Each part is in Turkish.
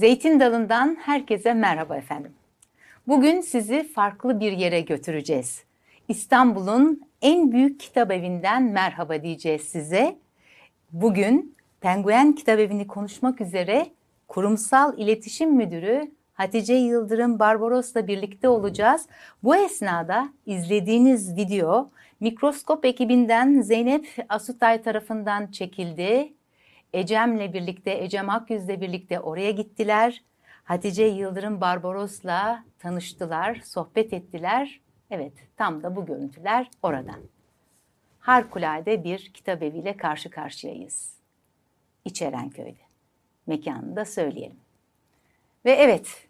Zeytin Dalı'ndan herkese merhaba efendim. Bugün sizi farklı bir yere götüreceğiz. İstanbul'un en büyük kitap evinden merhaba diyeceğiz size. Bugün Penguen Kitabevi'ni konuşmak üzere Kurumsal İletişim Müdürü Hatice Yıldırım Barbaros'la birlikte olacağız. Bu esnada izlediğiniz video Mikroskop ekibinden Zeynep Asutay tarafından çekildi. Ecem'le birlikte, Ecem Akyüz'le birlikte oraya gittiler. Hatice Yıldırım Barbaros'la tanıştılar, sohbet ettiler. Evet, tam da bu görüntüler oradan. Harikulade bir kitap eviyle karşı karşıyayız. İçerenköy'de. Mekanını da söyleyelim. Ve evet,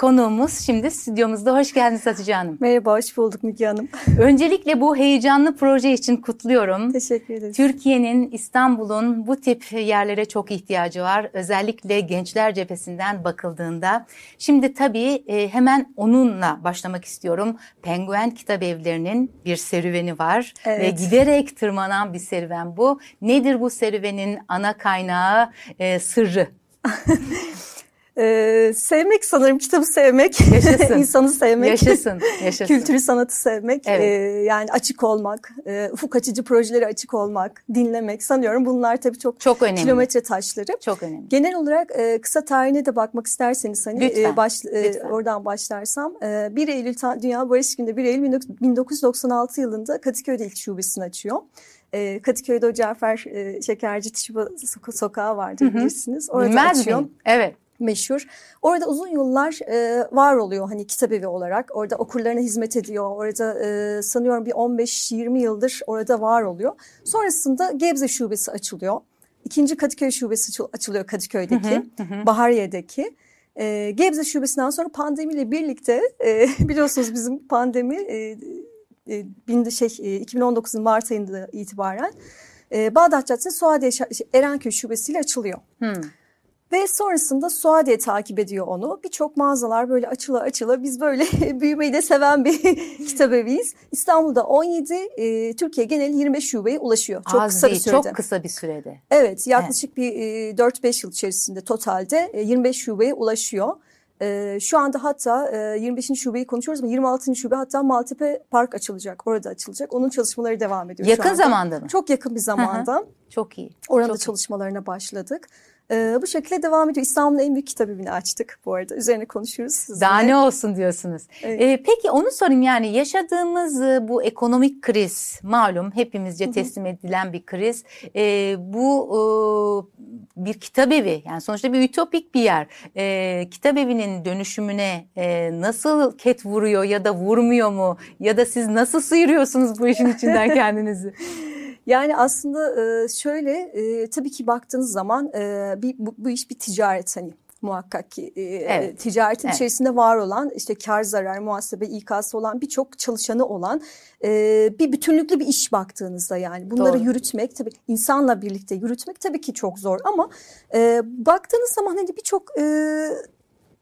Konuğumuz şimdi stüdyomuzda. Hoş geldiniz Hatice Hanım. Merhaba, hoş bulduk Müge Hanım. Öncelikle bu heyecanlı proje için kutluyorum. Teşekkür ederim. Türkiye'nin, İstanbul'un bu tip yerlere çok ihtiyacı var. Özellikle gençler cephesinden bakıldığında. Şimdi tabii e, hemen onunla başlamak istiyorum. Penguen Kitap Evleri'nin bir serüveni var. Evet. Ve giderek tırmanan bir serüven bu. Nedir bu serüvenin ana kaynağı, e, sırrı? Ee, sevmek sanırım kitabı sevmek, yaşasın. insanı sevmek, yaşasın, yaşasın. kültürü sanatı sevmek, evet. e, yani açık olmak, e, ufuk açıcı projelere açık olmak, dinlemek sanıyorum bunlar tabii çok, çok önemli. kilometre taşları. Çok önemli. Genel olarak e, kısa tarihine de bakmak isterseniz hani lütfen, e, baş, e, lütfen. oradan başlarsam e, 1 Eylül Dünya Barış Günü'nde 1 Eylül 1996 yılında Kadıköy'de ilk şubesini açıyor. E, Kadıköy'de o Cafer e, Şekerci Tişba Sokağı vardır bilirsiniz. Orada Bilmez açıyor. Miyim? Evet meşhur. Orada uzun yıllar e, var oluyor hani kitap evi olarak. Orada okurlarına hizmet ediyor. Orada e, sanıyorum bir 15-20 yıldır orada var oluyor. Sonrasında Gebze şubesi açılıyor. İkinci Kadıköy şubesi açılıyor Kadıköy'deki, hı hı, hı. Bahariye'deki. E, Gebze şubesinden sonra pandemiyle birlikte e, biliyorsunuz bizim pandemi e, e, bin, şey, e, 2019'un Mart ayında itibaren e, Bağdat Caddesi Suadiye Erenköy şubesiyle açılıyor. Hmm. Ve sonrasında Suadiye takip ediyor onu. Birçok mağazalar böyle açıla açıla biz böyle büyümeyi de seven bir kitap eviyiz. İstanbul'da 17, e, Türkiye geneli 25 şubeye ulaşıyor. Çok Az kısa değil, bir sürede. Çok kısa bir sürede. Evet yaklaşık evet. bir e, 4-5 yıl içerisinde totalde e, 25 şubeye ulaşıyor. E, şu anda hatta e, 25. şubeyi konuşuyoruz ama 26. şube hatta Maltepe Park açılacak. Orada açılacak. Onun çalışmaları devam ediyor Yakın zamanda mı? Çok yakın bir zamanda. Çok iyi. Orada Çok çalışmalarına iyi. başladık. Ee, bu şekilde devam ediyor. İstanbul'un en büyük kitap evini açtık bu arada. Üzerine konuşuyoruz sizinle. Daha ne olsun diyorsunuz. Evet. Ee, peki onu sorayım yani yaşadığımız e, bu ekonomik kriz malum hepimizce teslim edilen bir kriz. Ee, bu e, bir kitap evi yani sonuçta bir ütopik bir yer. Ee, kitap evinin dönüşümüne e, nasıl ket vuruyor ya da vurmuyor mu? Ya da siz nasıl sıyırıyorsunuz bu işin içinden kendinizi? Yani aslında şöyle tabii ki baktığınız zaman bir, bu, bu iş bir ticaret hani muhakkak ki evet. ticaretin evet. içerisinde var olan işte kar zarar muhasebe ikası olan birçok çalışanı olan bir bütünlüklü bir iş baktığınızda yani bunları Doğru. yürütmek tabii insanla birlikte yürütmek tabii ki çok zor ama baktığınız zaman hani birçok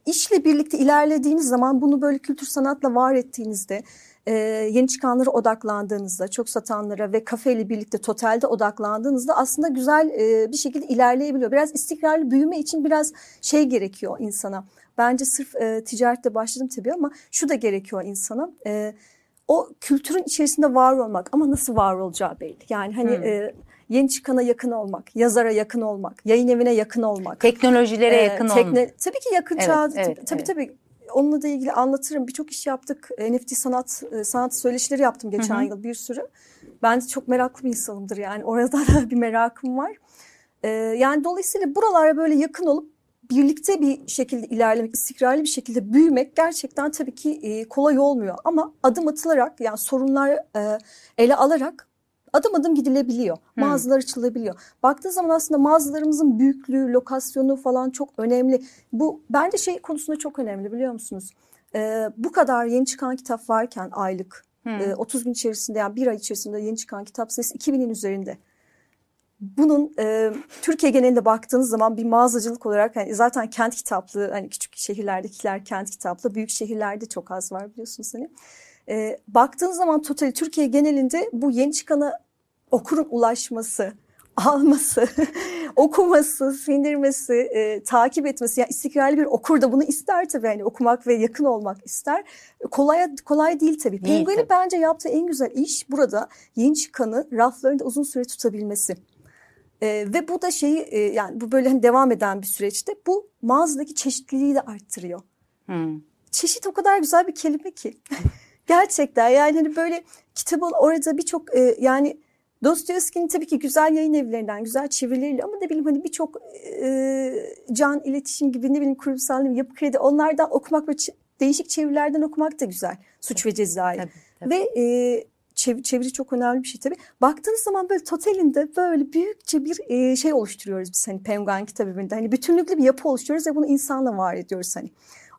işle birlikte ilerlediğiniz zaman bunu böyle kültür sanatla var ettiğinizde e, yeni çıkanlara odaklandığınızda, çok satanlara ve kafeyle birlikte totalde odaklandığınızda aslında güzel e, bir şekilde ilerleyebiliyor. Biraz istikrarlı büyüme için biraz şey gerekiyor insana. Bence sırf e, ticarette başladım tabii ama şu da gerekiyor insana. E, o kültürün içerisinde var olmak ama nasıl var olacağı belli. Yani hani hmm. e, yeni çıkana yakın olmak, yazara yakın olmak, yayın evine yakın olmak. Teknolojilere e, yakın tekne, olmak. Tabii ki yakın evet, çağ. Evet, tabii evet. tabii onunla da ilgili anlatırım. Birçok iş yaptık. NFT sanat e, sanat söyleşileri yaptım geçen hı hı. yıl bir sürü. Ben de çok meraklı bir insanımdır yani. Orada da bir merakım var. Ee, yani dolayısıyla buralara böyle yakın olup birlikte bir şekilde ilerlemek, istikrarlı bir şekilde büyümek gerçekten tabii ki e, kolay olmuyor. Ama adım atılarak yani sorunlar e, ele alarak adım adım gidilebiliyor. Hmm. Mağazalar açılabiliyor. Baktığı zaman aslında mağazalarımızın büyüklüğü, lokasyonu falan çok önemli. Bu bence şey konusunda çok önemli biliyor musunuz? Ee, bu kadar yeni çıkan kitap varken aylık hmm. e, 30 gün içerisinde yani bir ay içerisinde yeni çıkan kitap sayısı 2000'in üzerinde. Bunun e, Türkiye genelinde baktığınız zaman bir mağazacılık olarak yani zaten kent kitaplığı hani küçük şehirlerdekiler kent kitaplı büyük şehirlerde çok az var biliyorsunuz hani. E, baktığınız zaman total Türkiye genelinde bu yeni çıkana okurun ulaşması, alması, okuması, sindirmesi, e, takip etmesi. Yani istikrarlı bir okur da bunu ister tabii. Yani okumak ve yakın olmak ister. Kolay kolay değil tabii. Penguin'in bence yaptığı en güzel iş burada yeni çıkanı raflarında uzun süre tutabilmesi. E, ve bu da şeyi e, yani bu böyle hani devam eden bir süreçte bu mağazadaki çeşitliliği de arttırıyor. Hmm. Çeşit o kadar güzel bir kelime ki. Gerçekten yani hani böyle kitabın orada birçok e, yani Dostoyevski'nin tabii ki güzel yayın evlerinden, güzel çevirileriyle ama ne bileyim hani birçok e, can iletişim gibi ne bileyim kurumsal ne yapı kredi onlardan okumak ve değişik çevirilerden okumak da güzel. Suç ve cezayı. Tabii, tabii. Ve e, çeviri, çeviri çok önemli bir şey tabii. Baktığınız zaman böyle totalinde böyle büyükçe bir e, şey oluşturuyoruz biz hani Penguen kitabında. Hani bütünlüklü bir yapı oluşturuyoruz ve bunu insanla var ediyoruz hani.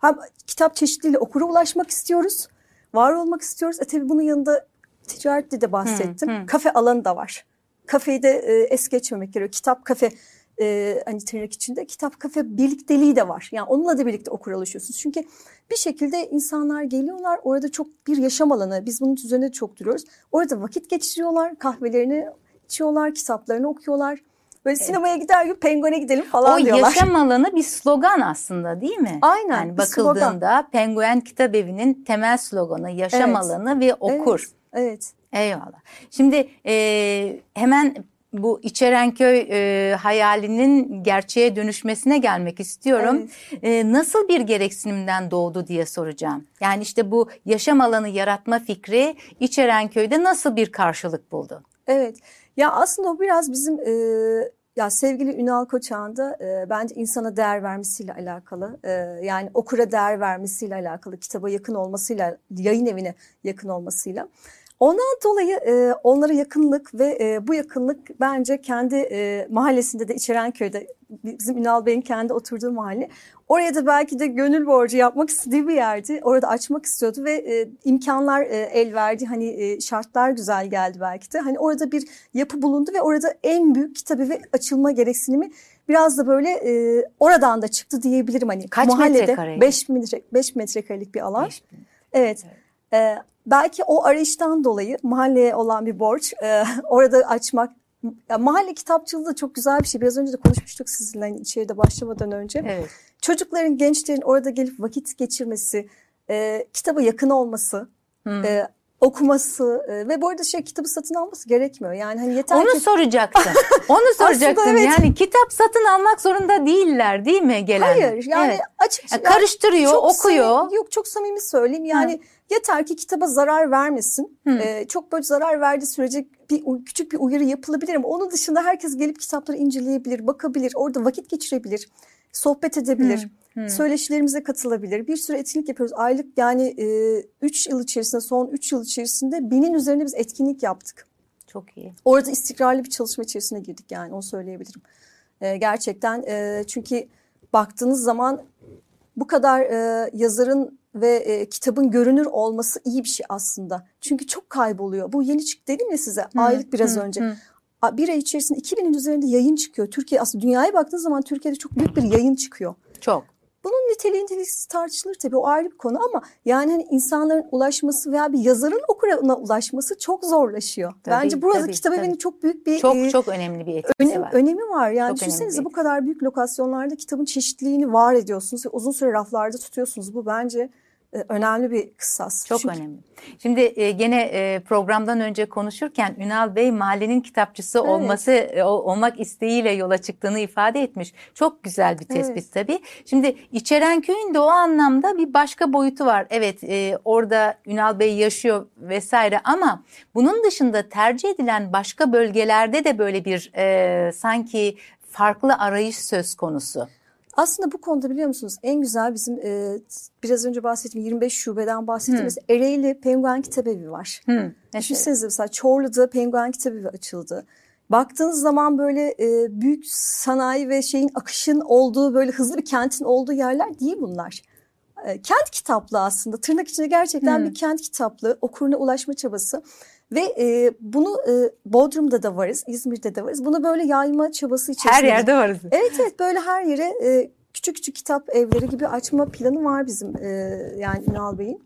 Hem kitap çeşitliliğiyle okura ulaşmak istiyoruz. Var olmak istiyoruz. E tabii bunun yanında ticarette de bahsettim. Hmm, hmm. Kafe alanı da var. Kafeyi de e, es geçmemek gerekiyor. Kitap kafe e, hani tırnak içinde kitap kafe birlikteliği de var. Yani onunla da birlikte okur alışıyorsunuz. Çünkü bir şekilde insanlar geliyorlar orada çok bir yaşam alanı. Biz bunun üzerine çok duruyoruz. Orada vakit geçiriyorlar, kahvelerini içiyorlar, kitaplarını okuyorlar. Böyle evet. sinemaya gider gibi penguene gidelim falan o diyorlar. O yaşam alanı bir slogan aslında değil mi? Aynen. Yani bakıldığında slogan. Penguen Kitap Evi'nin temel sloganı yaşam evet. alanı ve okur. Evet. Evet. Eyvallah. Şimdi e, hemen bu İçerenköy e, hayalinin gerçeğe dönüşmesine gelmek istiyorum. Evet. E, nasıl bir gereksinimden doğdu diye soracağım. Yani işte bu yaşam alanı yaratma fikri İçerenköy'de nasıl bir karşılık buldu? Evet. Ya aslında o biraz bizim e, ya sevgili Ünal Koçak'ın da e, bence insana değer vermesiyle alakalı. E, yani okura değer vermesiyle alakalı, kitaba yakın olmasıyla, yayın evine yakın olmasıyla. Ondan dolayı e, onlara yakınlık ve e, bu yakınlık bence kendi e, mahallesinde de İçerenköy'de bizim Ünal Bey'in kendi oturduğu mahalle. Oraya da belki de gönül borcu yapmak istediği bir yerdi. Orada açmak istiyordu ve e, imkanlar e, el verdi. Hani e, şartlar güzel geldi belki de. Hani orada bir yapı bulundu ve orada en büyük kitabı ve açılma gereksinimi biraz da böyle e, oradan da çıktı diyebilirim. Hani Kaç mahallede metrekare? 5 metre, 5 metrekarelik bir alan. 5 evet. evet. E, belki o arayıştan dolayı mahalleye olan bir borç e, orada açmak ya mahalle kitapçılığı da çok güzel bir şey. Biraz önce de konuşmuştuk sizinle hani içeride başlamadan önce. Evet. Çocukların, gençlerin orada gelip vakit geçirmesi, e, kitaba yakın olması, hmm. e, okuması e, ve bu arada şey kitabı satın alması gerekmiyor. Yani hani yeter Onu ki... soracaktım. Onu soracaktım. evet. Yani kitap satın almak zorunda değiller değil mi gelen? Hayır yani evet. açık yani karıştırıyor, okuyor. Samimi, yok çok samimi söyleyeyim. Yani Hı. Yeter ki kitaba zarar vermesin. Ee, çok böyle zarar verdiği sürece bir küçük bir uyarı yapılabilir ama onun dışında herkes gelip kitapları inceleyebilir, bakabilir, orada vakit geçirebilir, sohbet edebilir. Hı. Hmm. Söyleşilerimize katılabilir. Bir sürü etkinlik yapıyoruz. Aylık yani 3 e, yıl içerisinde son 3 yıl içerisinde binin üzerinde biz etkinlik yaptık. Çok iyi. Orada istikrarlı bir çalışma içerisine girdik yani onu söyleyebilirim. E, gerçekten e, çünkü baktığınız zaman bu kadar e, yazarın ve e, kitabın görünür olması iyi bir şey aslında. Çünkü çok kayboluyor. Bu yeni çıktı dedim ya size hmm. aylık biraz hmm. önce. Hmm. Bir ay içerisinde 2000'in üzerinde yayın çıkıyor. Türkiye aslında dünyaya baktığınız zaman Türkiye'de çok büyük bir yayın çıkıyor. Çok. Bunun niteliği niteliksiz tartışılır tabii o ayrı bir konu ama yani hani insanların ulaşması veya bir yazarın okuruna ulaşması çok zorlaşıyor. Tabii, Bence burada tabii, kitap evinin çok büyük bir çok e, çok önemli bir etkisi önem, var. Önemi var. Yani çok düşünsenize bu kadar büyük lokasyonlarda kitabın çeşitliliğini var ediyorsunuz ve uzun süre raflarda tutuyorsunuz. Bu bence önemli bir kısas. Çok Çünkü... önemli. Şimdi e, gene e, programdan önce konuşurken Ünal Bey mahallenin kitapçısı evet. olması e, olmak isteğiyle yola çıktığını ifade etmiş. Çok güzel bir tespit evet. tabii. Şimdi İçerenköy'ün de o anlamda bir başka boyutu var. Evet orada Ünal Bey yaşıyor vesaire ama bunun dışında tercih edilen başka bölgelerde de böyle bir sanki farklı arayış söz konusu. Aslında bu konuda biliyor musunuz en güzel bizim e, biraz önce bahsettiğim 25 şubeden bahsettiğimiz hmm. Ereğli Penguen Kitabevi var. Hmm. Düşünsenize mesela Çorlu'da Penguen Kitabevi açıldı. Baktığınız zaman böyle e, büyük sanayi ve şeyin akışın olduğu böyle hızlı bir kentin olduğu yerler değil bunlar. E, kent kitaplığı aslında tırnak içinde gerçekten hmm. bir kent kitaplığı okuruna ulaşma çabası. Ve e, bunu e, Bodrum'da da varız, İzmir'de de varız. Bunu böyle yayma çabası içerisinde. Her yerde varız. Evet evet böyle her yere e, küçük küçük kitap evleri gibi açma planı var bizim e, yani Ünal Bey'in.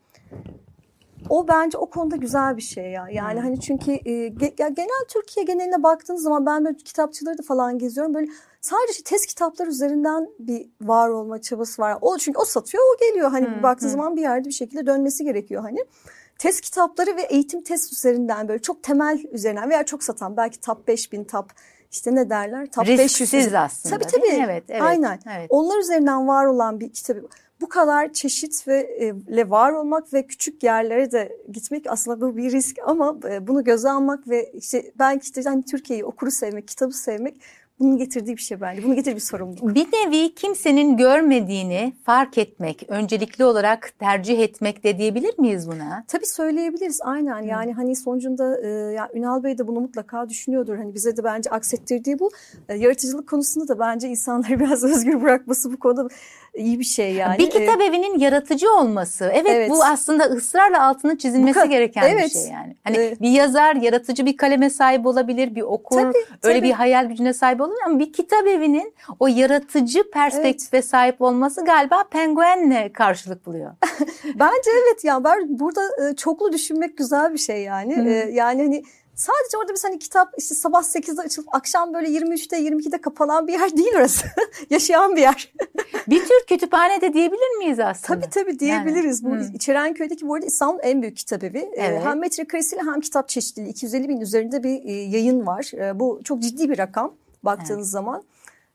o bence o konuda güzel bir şey ya. Yani hmm. hani çünkü e, ge, ya genel Türkiye geneline baktığınız zaman ben böyle kitapçıları da falan geziyorum. Böyle sadece test kitaplar üzerinden bir var olma çabası var. O çünkü o satıyor, o geliyor. Hani hmm. baktığı hmm. zaman bir yerde bir şekilde dönmesi gerekiyor hani. Test kitapları ve eğitim test üzerinden böyle çok temel üzerinden veya çok satan belki top 5000 top işte ne derler? Top Risksiz 500. aslında. Tabii tabii. Evet, evet, Aynen. Evet. Onlar üzerinden var olan bir kitabı bu kadar çeşit ve e, var olmak ve küçük yerlere de gitmek aslında bu bir risk ama e, bunu göze almak ve işte belki işte hani Türkiye'yi okuru sevmek, kitabı sevmek bunun getirdiği bir şey bence. Bunun getirdiği bir sorumluluk. Bir nevi kimsenin görmediğini fark etmek, öncelikli olarak tercih etmek de diyebilir miyiz buna? Tabii söyleyebiliriz aynen. Yani hani sonucunda e, ya Ünal Bey de bunu mutlaka düşünüyordur. Hani bize de bence aksettirdiği bu. E, yaratıcılık konusunda da bence insanları biraz özgür bırakması bu konuda iyi bir şey yani. Bir kitap ee, evinin yaratıcı olması. Evet, evet bu aslında ısrarla altını çizilmesi gereken evet, bir şey yani. Hani evet. bir yazar yaratıcı bir kaleme sahip olabilir, bir okur tabii, öyle tabii. bir hayal gücüne sahip olabilir ama bir kitap evinin o yaratıcı perspektife evet. sahip olması galiba penguenle karşılık buluyor. Bence evet ya ben burada e, çoklu düşünmek güzel bir şey yani. Hı. Yani hani Sadece orada bir hani kitap işte sabah 8'de açılıp akşam böyle 23'te 22'de kapanan bir yer değil orası. Yaşayan bir yer. bir tür kütüphane de diyebilir miyiz aslında? Tabii tabii diyebiliriz. Yani, bu hmm. İçerenköy'deki bu arada İstanbul'un en büyük kitabevi. Ee, evet. Hem metrekaresiyle hem kitap çeşitliliği 250 bin üzerinde bir e, yayın var. Bu çok ciddi bir rakam baktığınız evet. zaman.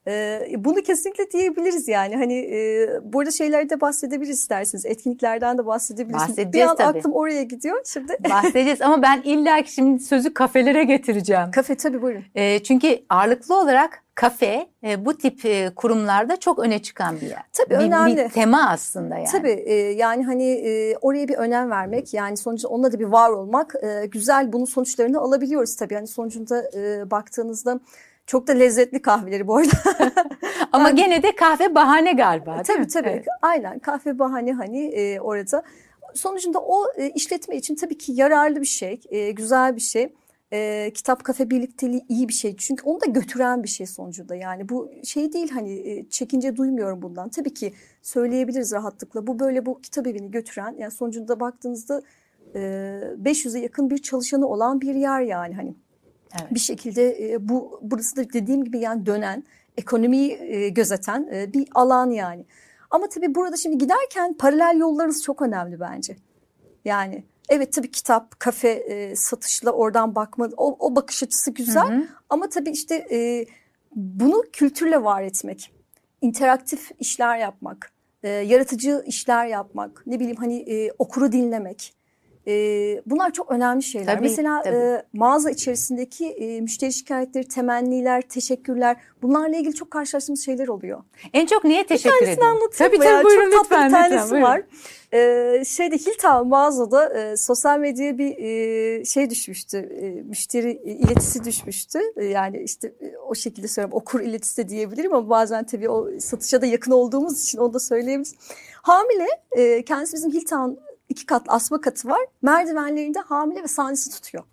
Ee, bunu kesinlikle diyebiliriz yani. Hani e, burada şeylerde bahsedebiliriz isterseniz. Etkinliklerden de bahsedebiliriz. Bahsedeceğiz Bir an tabii. aklım oraya gidiyor şimdi. Bahsedeceğiz ama ben illa ki şimdi sözü kafelere getireceğim. Kafe tabii buyurun. E, çünkü ağırlıklı olarak kafe e, bu tip e, kurumlarda çok öne çıkan bir yer. Tabii bir, önemli. Bir tema aslında yani. Tabii e, yani hani e, oraya bir önem vermek yani sonuçta onunla da bir var olmak e, güzel bunun sonuçlarını alabiliyoruz tabii. Yani sonucunda e, baktığınızda çok da lezzetli kahveleri bu arada. Ama gene de kahve bahane galiba değil tabii, mi? Tabii tabii. Aynen kahve bahane hani e, orada. Sonucunda o e, işletme için tabii ki yararlı bir şey, e, güzel bir şey. E, kitap kafe birlikteliği iyi bir şey. Çünkü onu da götüren bir şey sonucunda. Yani bu şey değil hani e, çekince duymuyorum bundan. Tabii ki söyleyebiliriz rahatlıkla. Bu böyle bu kitap evini götüren yani sonucunda baktığınızda e, 500'e yakın bir çalışanı olan bir yer yani hani. Evet. Bir şekilde e, bu burası da dediğim gibi yani dönen, ekonomiyi e, gözeten e, bir alan yani. Ama tabii burada şimdi giderken paralel yollarınız çok önemli bence. Yani evet tabii kitap, kafe e, satışla oradan bakma o, o bakış açısı güzel. Hı hı. Ama tabii işte e, bunu kültürle var etmek, interaktif işler yapmak, e, yaratıcı işler yapmak, ne bileyim hani e, okuru dinlemek e, bunlar çok önemli şeyler. Tabii, Mesela tabii. E, mağaza içerisindeki e, müşteri şikayetleri, temenniler, teşekkürler bunlarla ilgili çok karşılaştığımız şeyler oluyor. En çok niye teşekkür ediyorsun? Bir tanesini anlatayım tabii, tabii, buyurun, çok tatlı lütfen, bir tanesi lütfen, var. Ee, şeyde Hilton mağazada e, sosyal medyaya bir e, şey düşmüştü. E, müşteri iletisi düşmüştü. E, yani işte e, o şekilde söylüyorum okur iletisi de diyebilirim ama bazen tabii o satışa da yakın olduğumuz için onu da söyleyebiliriz. Hamile e, kendisi bizim Hilton iki katlı asma katı var. Merdivenlerinde hamile ve sahnesi tutuyor.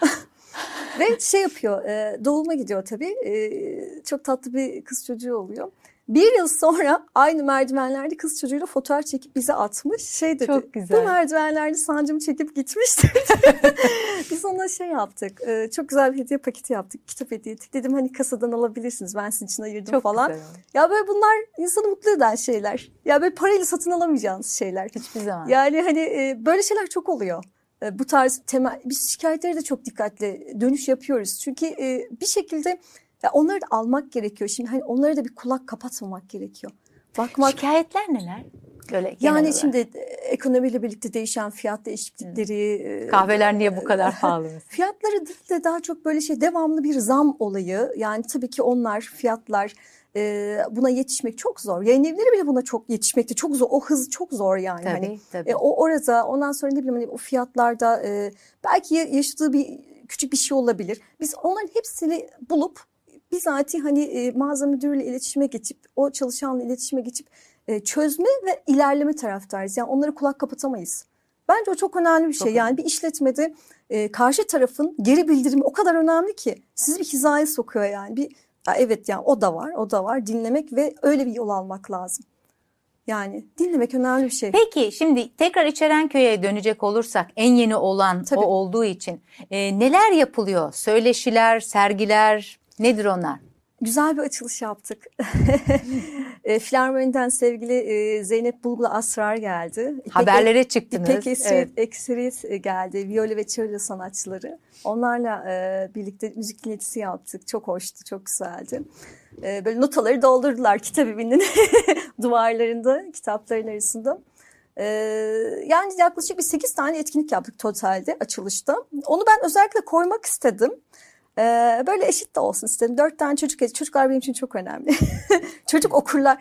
ve şey yapıyor, e, doğuma gidiyor tabii. E, çok tatlı bir kız çocuğu oluyor. Bir yıl sonra aynı merdivenlerde kız çocuğuyla fotoğraf çekip bize atmış. Şey dedi, Çok güzel. bu merdivenlerde sancımı çekip gitmişti. Biz ona şey yaptık, e, çok güzel bir hediye paketi yaptık, kitap hediye ettik. Dedim hani kasadan alabilirsiniz, ben sizin için ayırdım çok falan. Güzel. Ya böyle bunlar insanı mutlu eden şeyler. Ya böyle parayla satın alamayacağınız şeyler. Hiçbir zaman. Yani hani e, böyle şeyler çok oluyor e, bu tarz temel biz şikayetleri de çok dikkatli dönüş yapıyoruz. Çünkü bir şekilde ya onları da almak gerekiyor. Şimdi hani onları da bir kulak kapatmamak gerekiyor. Bakmak. Şikayetler neler? Böyle yani olarak. şimdi e, ekonomiyle birlikte değişen fiyat değişiklikleri. Hmm. Kahveler niye bu kadar pahalı? Fiyatları değil de daha çok böyle şey devamlı bir zam olayı. Yani tabii ki onlar fiyatlar e, buna yetişmek çok zor. Yayın evleri bile buna çok yetişmekte çok zor. O hız çok zor yani. Tabii, hani, tabii. E, o orada ondan sonra ne bileyim hani o fiyatlarda e, belki yaşadığı bir küçük bir şey olabilir. Biz onların hepsini bulup bizatihi hani e, mağaza müdürüyle iletişime geçip o çalışanla iletişime geçip e, çözme ve ilerleme taraftarıyız. Yani onları kulak kapatamayız. Bence o çok önemli bir şey. Çok yani bir işletmede e, karşı tarafın geri bildirimi o kadar önemli ki sizi bir hizaya sokuyor yani. Bir evet yani o da var, o da var. Dinlemek ve öyle bir yol almak lazım. Yani dinlemek önemli bir şey. Peki şimdi tekrar İçerenköy'e dönecek olursak en yeni olan Tabii. o olduğu için e, neler yapılıyor? Söyleşiler, sergiler nedir onlar? Güzel bir açılış yaptık. e, Filarmoni'den sevgili e, Zeynep Bulgul Asrar geldi. Haberlere İpek, çıktınız. İpek Ekseriyet, evet. E, geldi. Viyole ve cello sanatçıları. Onlarla e, birlikte müzik dinletisi yaptık. Çok hoştu, çok güzeldi. E, böyle notaları doldurdular evinin duvarlarında, kitapların arasında. Ee, yani yaklaşık bir 8 tane etkinlik yaptık totalde açılışta. Onu ben özellikle koymak istedim. Ee, böyle eşit de olsun istedim. Dört tane çocuk, çocuklar benim için çok önemli. çocuk okurlar.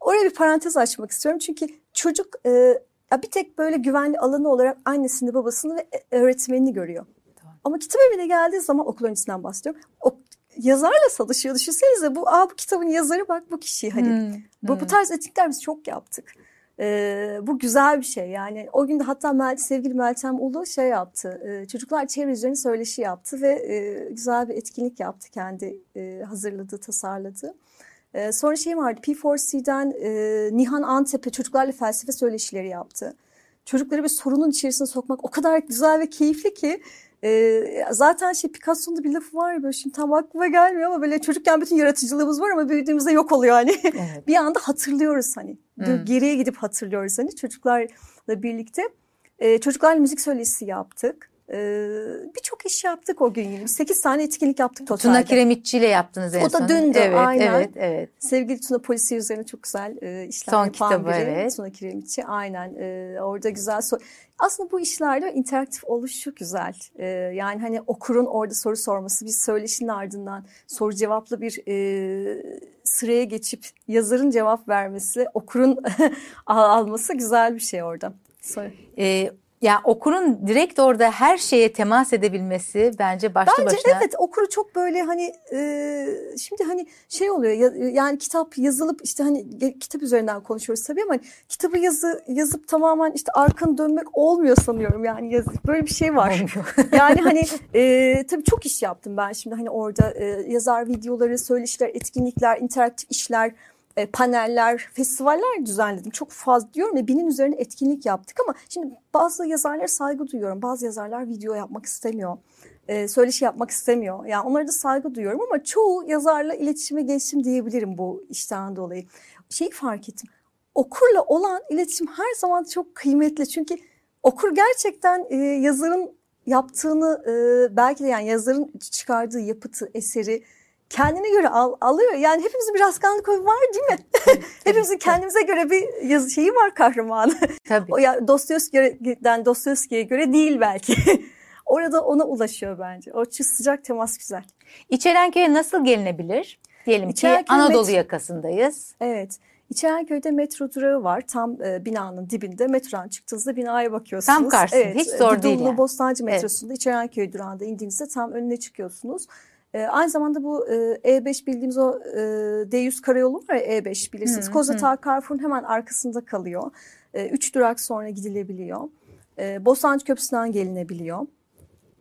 Oraya bir parantez açmak istiyorum. Çünkü çocuk e, bir tek böyle güvenli alanı olarak annesini, babasını ve e, öğretmenini görüyor. Tamam. Ama kitap evine geldiği zaman okul öncesinden bahsediyorum. O, yazarla çalışıyor. Düşünsenize bu, aa, bu kitabın yazarı bak bu kişi. Hani hmm, bu, hmm. bu tarz etikler biz çok yaptık. E, bu güzel bir şey yani o gün de hatta Mel, sevgili Meltem Ulu şey yaptı e, çocuklar çevre üzerine söyleşi yaptı ve e, güzel bir etkinlik yaptı kendi e, hazırladığı tasarladığı. E, sonra şey vardı P4C'den e, Nihan Antep'e çocuklarla felsefe söyleşileri yaptı. Çocukları bir sorunun içerisine sokmak o kadar güzel ve keyifli ki e, zaten şey Picasso'nun da bir lafı var böyle şimdi tam aklıma gelmiyor ama böyle çocukken bütün yaratıcılığımız var ama büyüdüğümüzde yok oluyor hani. Evet. bir anda hatırlıyoruz hani. Hmm. Geriye gidip hatırlıyoruz hani çocuklarla birlikte. E, çocuklarla müzik söyleşisi yaptık. Ee, Birçok iş yaptık o gün yine. 8 tane etkinlik yaptık totalde. Tuna Kiremitçi ile yaptınız en son. O da dündü evet, aynen. Evet, evet. Sevgili Tuna polisi üzerine çok güzel e, işler son yapan kitabı, biri. Evet. Tuna Kiremitçi aynen. E, orada güzel so aslında bu işlerde interaktif oluşu güzel. Ee, yani hani okurun orada soru sorması, bir söyleşinin ardından soru cevaplı bir e, sıraya geçip yazarın cevap vermesi, okurun alması güzel bir şey orada. Sorry. Ee, ya okurun direkt orada her şeye temas edebilmesi bence başlı bence başına. evet okuru çok böyle hani e, şimdi hani şey oluyor ya, yani kitap yazılıp işte hani kitap üzerinden konuşuyoruz tabii ama hani, kitabı yazı yazıp tamamen işte arkanı dönmek olmuyor sanıyorum yani yaz, böyle bir şey var. yani hani e, tabii çok iş yaptım ben şimdi hani orada e, yazar videoları, söyleşiler, etkinlikler, interaktif işler e, paneller, festivaller düzenledim. Çok fazla diyorum ya binin üzerine etkinlik yaptık ama şimdi bazı yazarlara saygı duyuyorum. Bazı yazarlar video yapmak istemiyor. E, söyleşi yapmak istemiyor. Yani onlara da saygı duyuyorum ama çoğu yazarla iletişime geçtim diyebilirim bu işten dolayı. Şeyi fark ettim. Okurla olan iletişim her zaman çok kıymetli. Çünkü okur gerçekten e, yazarın yaptığını e, belki de yani yazarın çıkardığı yapıtı, eseri kendine göre al, alıyor. Yani hepimizin bir askanlık var değil mi? hepimizin kendimize göre bir yazı şeyi var kahramanı. Tabii. O ya Dostoyevski'den Dostoyevski'ye göre değil belki. Orada ona ulaşıyor bence. O sıcak temas güzel. İçerenköy'e nasıl gelinebilir? Diyelim İçerenköy ki Anadolu yakasındayız. Evet. İçerenköy'de metro durağı var. Tam e, binanın dibinde. Metrodan çıktığınızda binaya bakıyorsunuz. Tam karşısında. Evet, Hiç zor değil yani. Bostancı metrosunda evet. İçerenköy durağında indiğinizde tam önüne çıkıyorsunuz. E, aynı zamanda bu e, E5 bildiğimiz o e, D100 karayolu var ya E5 bilirsiniz. Kozata Carrefour'un hemen arkasında kalıyor. E, üç durak sonra gidilebiliyor. E, Bostancı Köprüsü'nden gelinebiliyor.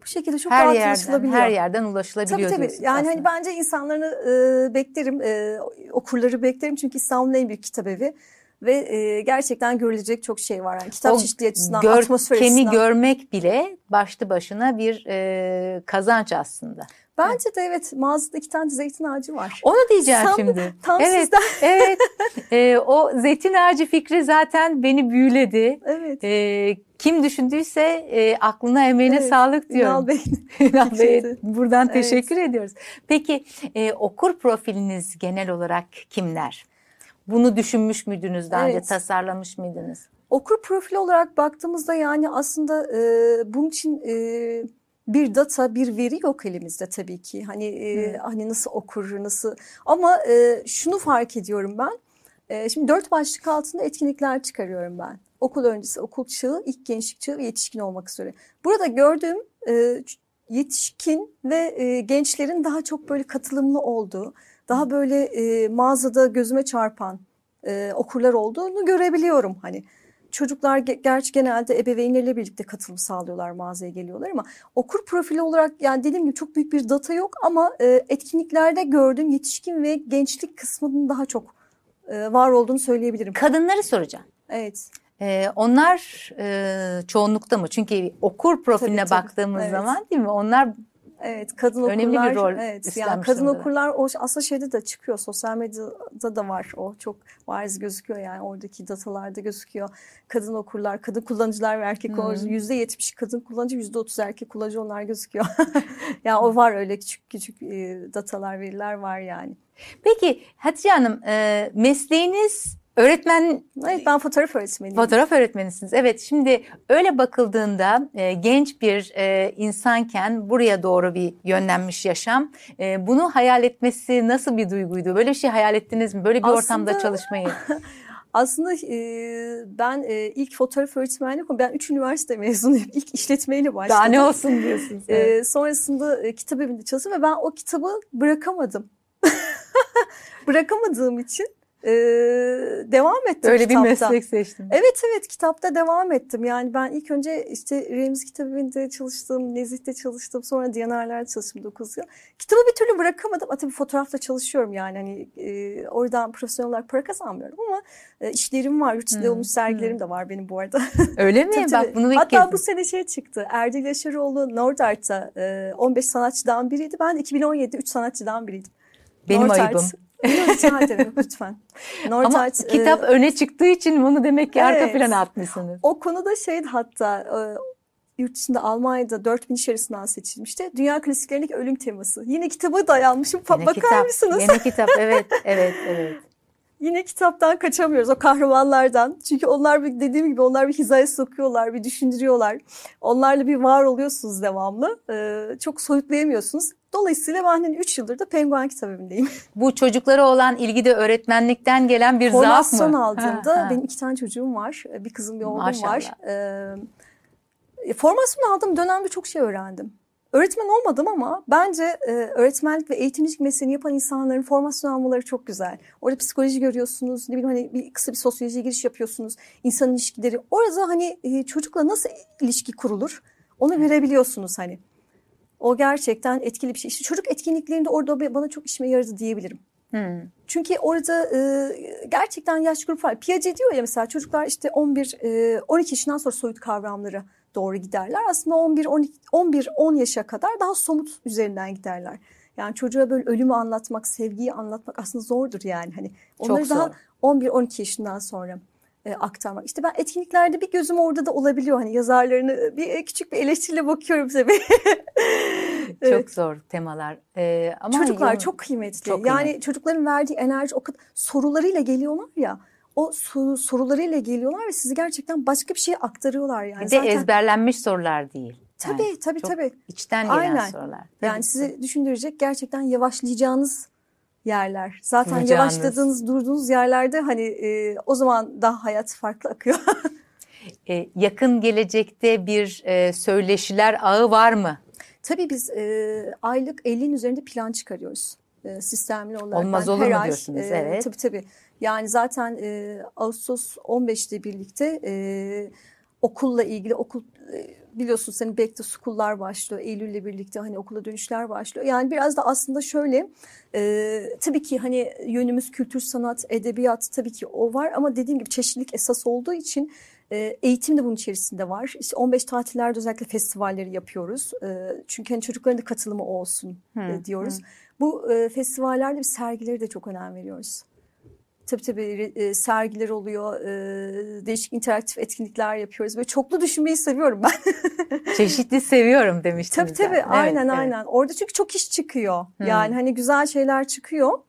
Bu şekilde çok her rahat yerden, ulaşılabiliyor. Her yerden ulaşılabiliyor. Tabii tabii. Yani hani bence insanları e, beklerim, e, okurları beklerim. Çünkü İstanbul'un en büyük kitap evi ve e, gerçekten görülecek çok şey var. Yani kitap çeşitliği açısından, gör, atmosfer açısından. görmek bile başlı başına bir e, kazanç aslında. Bence de evet mağazada iki tane zeytin ağacı var. Onu diyeceğim Tam, şimdi. Tam evet, sizden. evet. E, o zeytin ağacı fikri zaten beni büyüledi. Evet. E, kim düşündüyse e, aklına emeğine evet. sağlık diyorum. Ünal Bey. Ünal Bey buradan evet. teşekkür ediyoruz. Peki e, okur profiliniz genel olarak kimler? Bunu düşünmüş müydünüz daha evet. önce, tasarlamış mıydınız? Okur profili olarak baktığımızda yani aslında e, bunun için e, bir data, bir veri yok elimizde tabii ki. Hani e, hani nasıl okur, nasıl ama e, şunu fark ediyorum ben. E, şimdi dört başlık altında etkinlikler çıkarıyorum ben. Okul öncesi, okul çağı, ilk gençlik çağı ve yetişkin olmak üzere. Burada gördüğüm e, yetişkin ve e, gençlerin daha çok böyle katılımlı olduğu, daha böyle e, mağazada gözüme çarpan e, okurlar olduğunu görebiliyorum hani. Çocuklar gerçi genelde ebeveynleriyle birlikte katılım sağlıyorlar mağazaya geliyorlar ama okur profili olarak yani dediğim gibi çok büyük bir data yok ama e, etkinliklerde gördüğüm yetişkin ve gençlik kısmının daha çok e, var olduğunu söyleyebilirim. Kadınları soracağım. Evet. Ee, onlar e, çoğunlukta mı? Çünkü okur profiline Tabii, tabii. baktığımız Evet. zaman değil mi? Onlar Evet kadın Önemli bir okurlar. rol evet, yani kadın durumda. okurlar o aslında şeyde de çıkıyor. Sosyal medyada da var. O çok bariz gözüküyor yani oradaki datalarda gözüküyor. Kadın okurlar, kadın kullanıcılar ve erkek Hı. kullanıcı yüzde yetmiş kadın kullanıcı, yüzde otuz erkek kullanıcı onlar gözüküyor. yani o var öyle küçük küçük e, datalar, veriler var yani. Peki Hatice Hanım e, mesleğiniz öğretmen Evet ben fotoğraf öğretmeniyim. Fotoğraf öğretmenisiniz. Evet şimdi öyle bakıldığında e, genç bir e, insanken buraya doğru bir yönlenmiş yaşam. E, bunu hayal etmesi nasıl bir duyguydu? Böyle bir şey hayal ettiniz mi? Böyle bir ortamda Aslında- çalışmayı. Aslında e, ben e, ilk fotoğraf öğretmenliği ben üç üniversite mezunuyum. İlk işletmeyle başladım. Daha ne olsun diyorsunuz. Evet. Ee, sonrasında e, kitap evinde çalıştım ve ben o kitabı bırakamadım. Bırakamadığım için e, devam ettim Öyle bir kitapta. meslek seçtim. Evet evet kitapta devam ettim. Yani ben ilk önce işte Remzi Kitap Evi'nde çalıştım, Nezih'te çalıştım, sonra Diyanarlar'da çalıştım 9 yıl. Kitabı bir türlü bırakamadım. Tabii fotoğrafla çalışıyorum yani hani e, oradan profesyonel olarak para kazanmıyorum ama e, işlerim var, yurt içinde Hmm, olmuş sergilerim de var benim bu arada. Öyle mi? Tabii, Bak bunu ilk Hatta kez. bu sene şey çıktı. Erdil Yaşaroğlu Nordart'ta e, 15 sanatçıdan biriydi. Ben de 2017'de 3 sanatçıdan biriydim. Benim Nordart- ayıbım. Rica ederim lütfen. Ama Nordart, e, kitap öne çıktığı için bunu demek ki arka Evet. plana atmışsınız. o konuda şeydi hatta e, yurt dışında Almanya'da 4000 iş arasından seçilmişti. Dünya klasiklerindeki ölüm teması. Yine kitaba dayanmışım. Yine Bakar kitap, mısınız? Yine kitap evet evet evet. Yine kitaptan kaçamıyoruz o kahramanlardan. Çünkü onlar bir, dediğim gibi onlar bir hizaya sokuyorlar, bir düşündürüyorlar. Onlarla bir var oluyorsunuz devamlı. Ee, çok soyutlayamıyorsunuz. Dolayısıyla ben hani 3 yıldır da Penguen kitabımdayım. Bu çocuklara olan ilgide öğretmenlikten gelen bir zaaf Formasyon mı? aldığımda Ha, ha. benim iki tane çocuğum var. Bir kızım bir oğlum Maşallah. var. Ee, formasyon aldığım dönemde çok şey öğrendim. Öğretmen olmadım ama bence e, öğretmenlik ve eğitimcilik mesleğini yapan insanların formasyon almaları çok güzel. Orada psikoloji görüyorsunuz, ne bileyim hani bir kısa bir sosyolojiye giriş yapıyorsunuz, insan ilişkileri. Orada hani e, çocukla nasıl ilişki kurulur onu görebiliyorsunuz hani. O gerçekten etkili bir şey. İşte çocuk etkinliklerinde orada bana çok işime yaradı diyebilirim. Hmm. Çünkü orada e, gerçekten yaş grubu var. Piaget diyor ya mesela çocuklar işte 11 e, 12 yaşından sonra soyut kavramlara doğru giderler. Aslında 11 12 11 10 yaşa kadar daha somut üzerinden giderler. Yani çocuğa böyle ölümü anlatmak, sevgiyi anlatmak aslında zordur yani hani. Onları Çok daha zor. 11 12 yaşından sonra e, aktarmak. İşte ben etkinliklerde bir gözüm orada da olabiliyor. Hani yazarlarını bir küçük bir eleştiriyle bakıyorum tabii. Çok Evet. zor temalar. Ee, ama Çocuklar yolun- çok kıymetli. Çok yani kıymetli. çocukların verdiği enerji o kadar sorularıyla geliyorlar ya. O soru, sorularıyla geliyorlar ve sizi gerçekten başka bir şeye aktarıyorlar yani. bir de ezberlenmiş sorular değil. Tabii Yani tabii çok tabii. içten gelen Aynen. sorular. Yani sizi düşündürecek gerçekten yavaşlayacağınız yerler. Zaten Duracağınız. yavaşladığınız, durduğunuz yerlerde hani e, o zaman daha hayat farklı akıyor. Ee, yakın gelecekte bir e, söyleşiler ağı var mı? Tabii biz e, aylık 50'nin üzerinde plan çıkarıyoruz. E, sistemli olarak. Olmaz olur mu ay, diyorsunuz, e, evet. Tabii tabii. Yani zaten e, Ağustos 15'te birlikte e, okulla ilgili okul e, biliyorsun senin back to school'lar başlıyor. Eylül'le birlikte hani okula dönüşler başlıyor. Yani biraz da aslında şöyle e, tabii ki hani yönümüz kültür, sanat, edebiyat tabii ki o var ama dediğim gibi çeşitlilik esas olduğu için e, eğitim de bunun içerisinde var. İşte 15 tatillerde özellikle festivalleri yapıyoruz. E, çünkü hani çocukların da katılımı olsun Hı, e, diyoruz. Bu e, festivallerde biz sergileri de çok önem veriyoruz. Tabii tabii e, sergiler oluyor, e, değişik interaktif etkinlikler yapıyoruz. Böyle çoklu düşünmeyi seviyorum ben. Çeşitli seviyorum demiştiniz. tabii tabii zaten. Evet, aynen evet. aynen. Orada çünkü çok iş çıkıyor. Hmm. Yani hani güzel şeyler çıkıyor.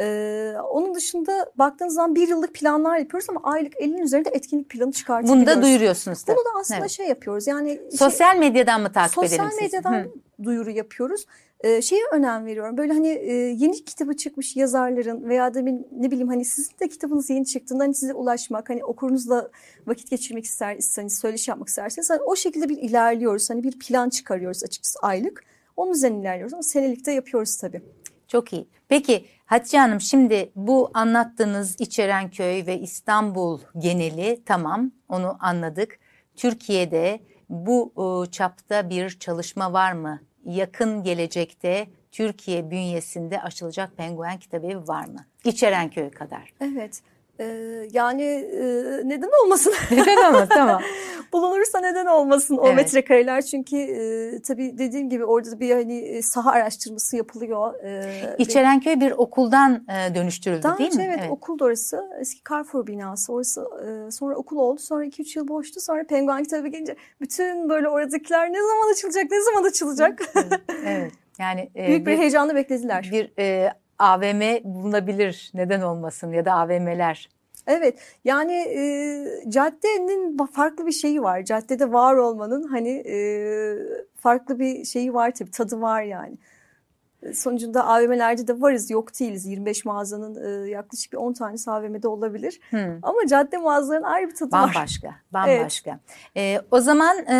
Ee, onun dışında baktığınız zaman bir yıllık planlar yapıyoruz ama aylık 50'nin üzerinde etkinlik planı çıkartabiliyoruz. Bunu da duyuruyorsunuz tabii. Bunu da aslında Evet. şey yapıyoruz. Yani şey- Sosyal medyadan mı takip sosyal edelim sizi? medyadan Hı. duyuru yapıyoruz. Ee, şeye önem veriyorum. Böyle hani e, yeni kitabı çıkmış yazarların veya da bir- ne bileyim hani sizin de kitabınız yeni çıktığında hani size ulaşmak, hani okurunuzla vakit geçirmek isterseniz, söyleşi yapmak isterseniz hani o şekilde bir ilerliyoruz. Hani bir plan çıkarıyoruz açıkçası aylık. Onun üzerine ilerliyoruz ama senelikte yapıyoruz tabii. Çok iyi. Peki Hatice Hanım şimdi bu anlattığınız İçerenköy ve İstanbul geneli tamam onu anladık. Türkiye'de bu e, çapta bir çalışma var mı? Yakın gelecekte Türkiye bünyesinde açılacak penguen kitabevi var mı? İçerenköy kadar. Evet. Ee, yani e, neden olmasın? Neden olmasın tamam. Bulunursa neden olmasın o Evet. metrekareler çünkü e, tabii dediğim gibi orada da bir hani e, saha araştırması yapılıyor. E, İçerenköy bir okuldan e, dönüştürüldü Daha değil önce mi? evet, okuldu orası. Eski Carrefour binası. Orası e, sonra okul oldu. Sonra 2-3 yıl boştu. Sonra Penguen kitabı gelince bütün böyle oradakiler ne zaman açılacak, ne zaman açılacak? evet, evet. Yani e, Büyük bir bir, heyecanla beklediler. bir e, AVM bulunabilir. Neden olmasın ya da AVM'ler. Evet yani e, caddenin farklı bir şeyi var. Caddede var olmanın hani e, farklı bir şeyi var tabii tadı var yani. E, Sonucunda AVM'lerde de varız yok değiliz. 25 mağazanın e, yaklaşık bir 10 tanesi AVM'de olabilir. Hmm. Ama cadde mağazalarının ayrı bir tadı var. Bambaşka, bambaşka. Ee, o zaman e,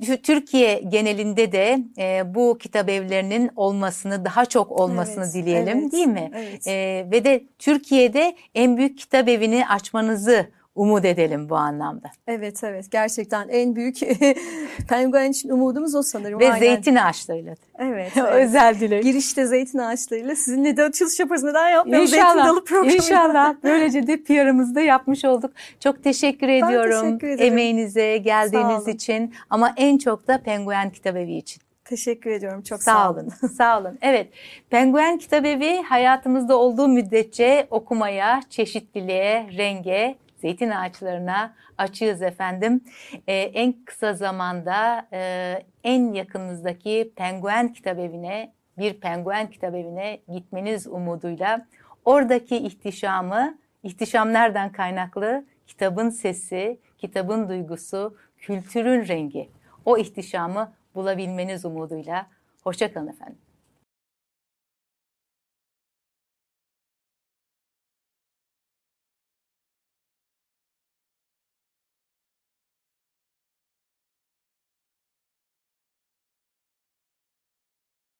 Tü- Türkiye genelinde de e, bu kitap evlerinin olmasını, daha çok olmasını Evet, dileyelim evet, değil mi? evet. Ee, ve de Türkiye'de en büyük kitap evini açmanızı umut edelim bu anlamda. Evet evet gerçekten en büyük penguen için umudumuz o sanırım. Ve Aynen. zeytin ağaçlarıyla. Evet. evet. Özel dilek. Girişte zeytin ağaçlarıyla sizinle de açılış yaparız. Neden yapmayalım? Zeytin İnşallah, dalı programı. inşallah. Böylece de PR'ımızı da yapmış olduk. Çok teşekkür ediyorum teşekkür ederim. emeğinize, Sağ geldiğiniz için ama en çok da Penguen Kitabevi için. Teşekkür ediyorum. Çok Sağ olun. Sağ olun. Evet. Penguen Kitabevi hayatımızda olduğu müddetçe okumaya, çeşitliliğe, renge, zeytin ağaçlarına açığız efendim. Ee, en kısa zamanda e, en yakınınızdaki Penguen Kitabevine, bir Penguen Kitabevine gitmeniz umuduyla oradaki ihtişamı, ihtişam nereden kaynaklı? Kitabın sesi, kitabın duygusu, kültürün rengi. O ihtişamı bulabilmeniz umuduyla. Hoşçakalın efendim.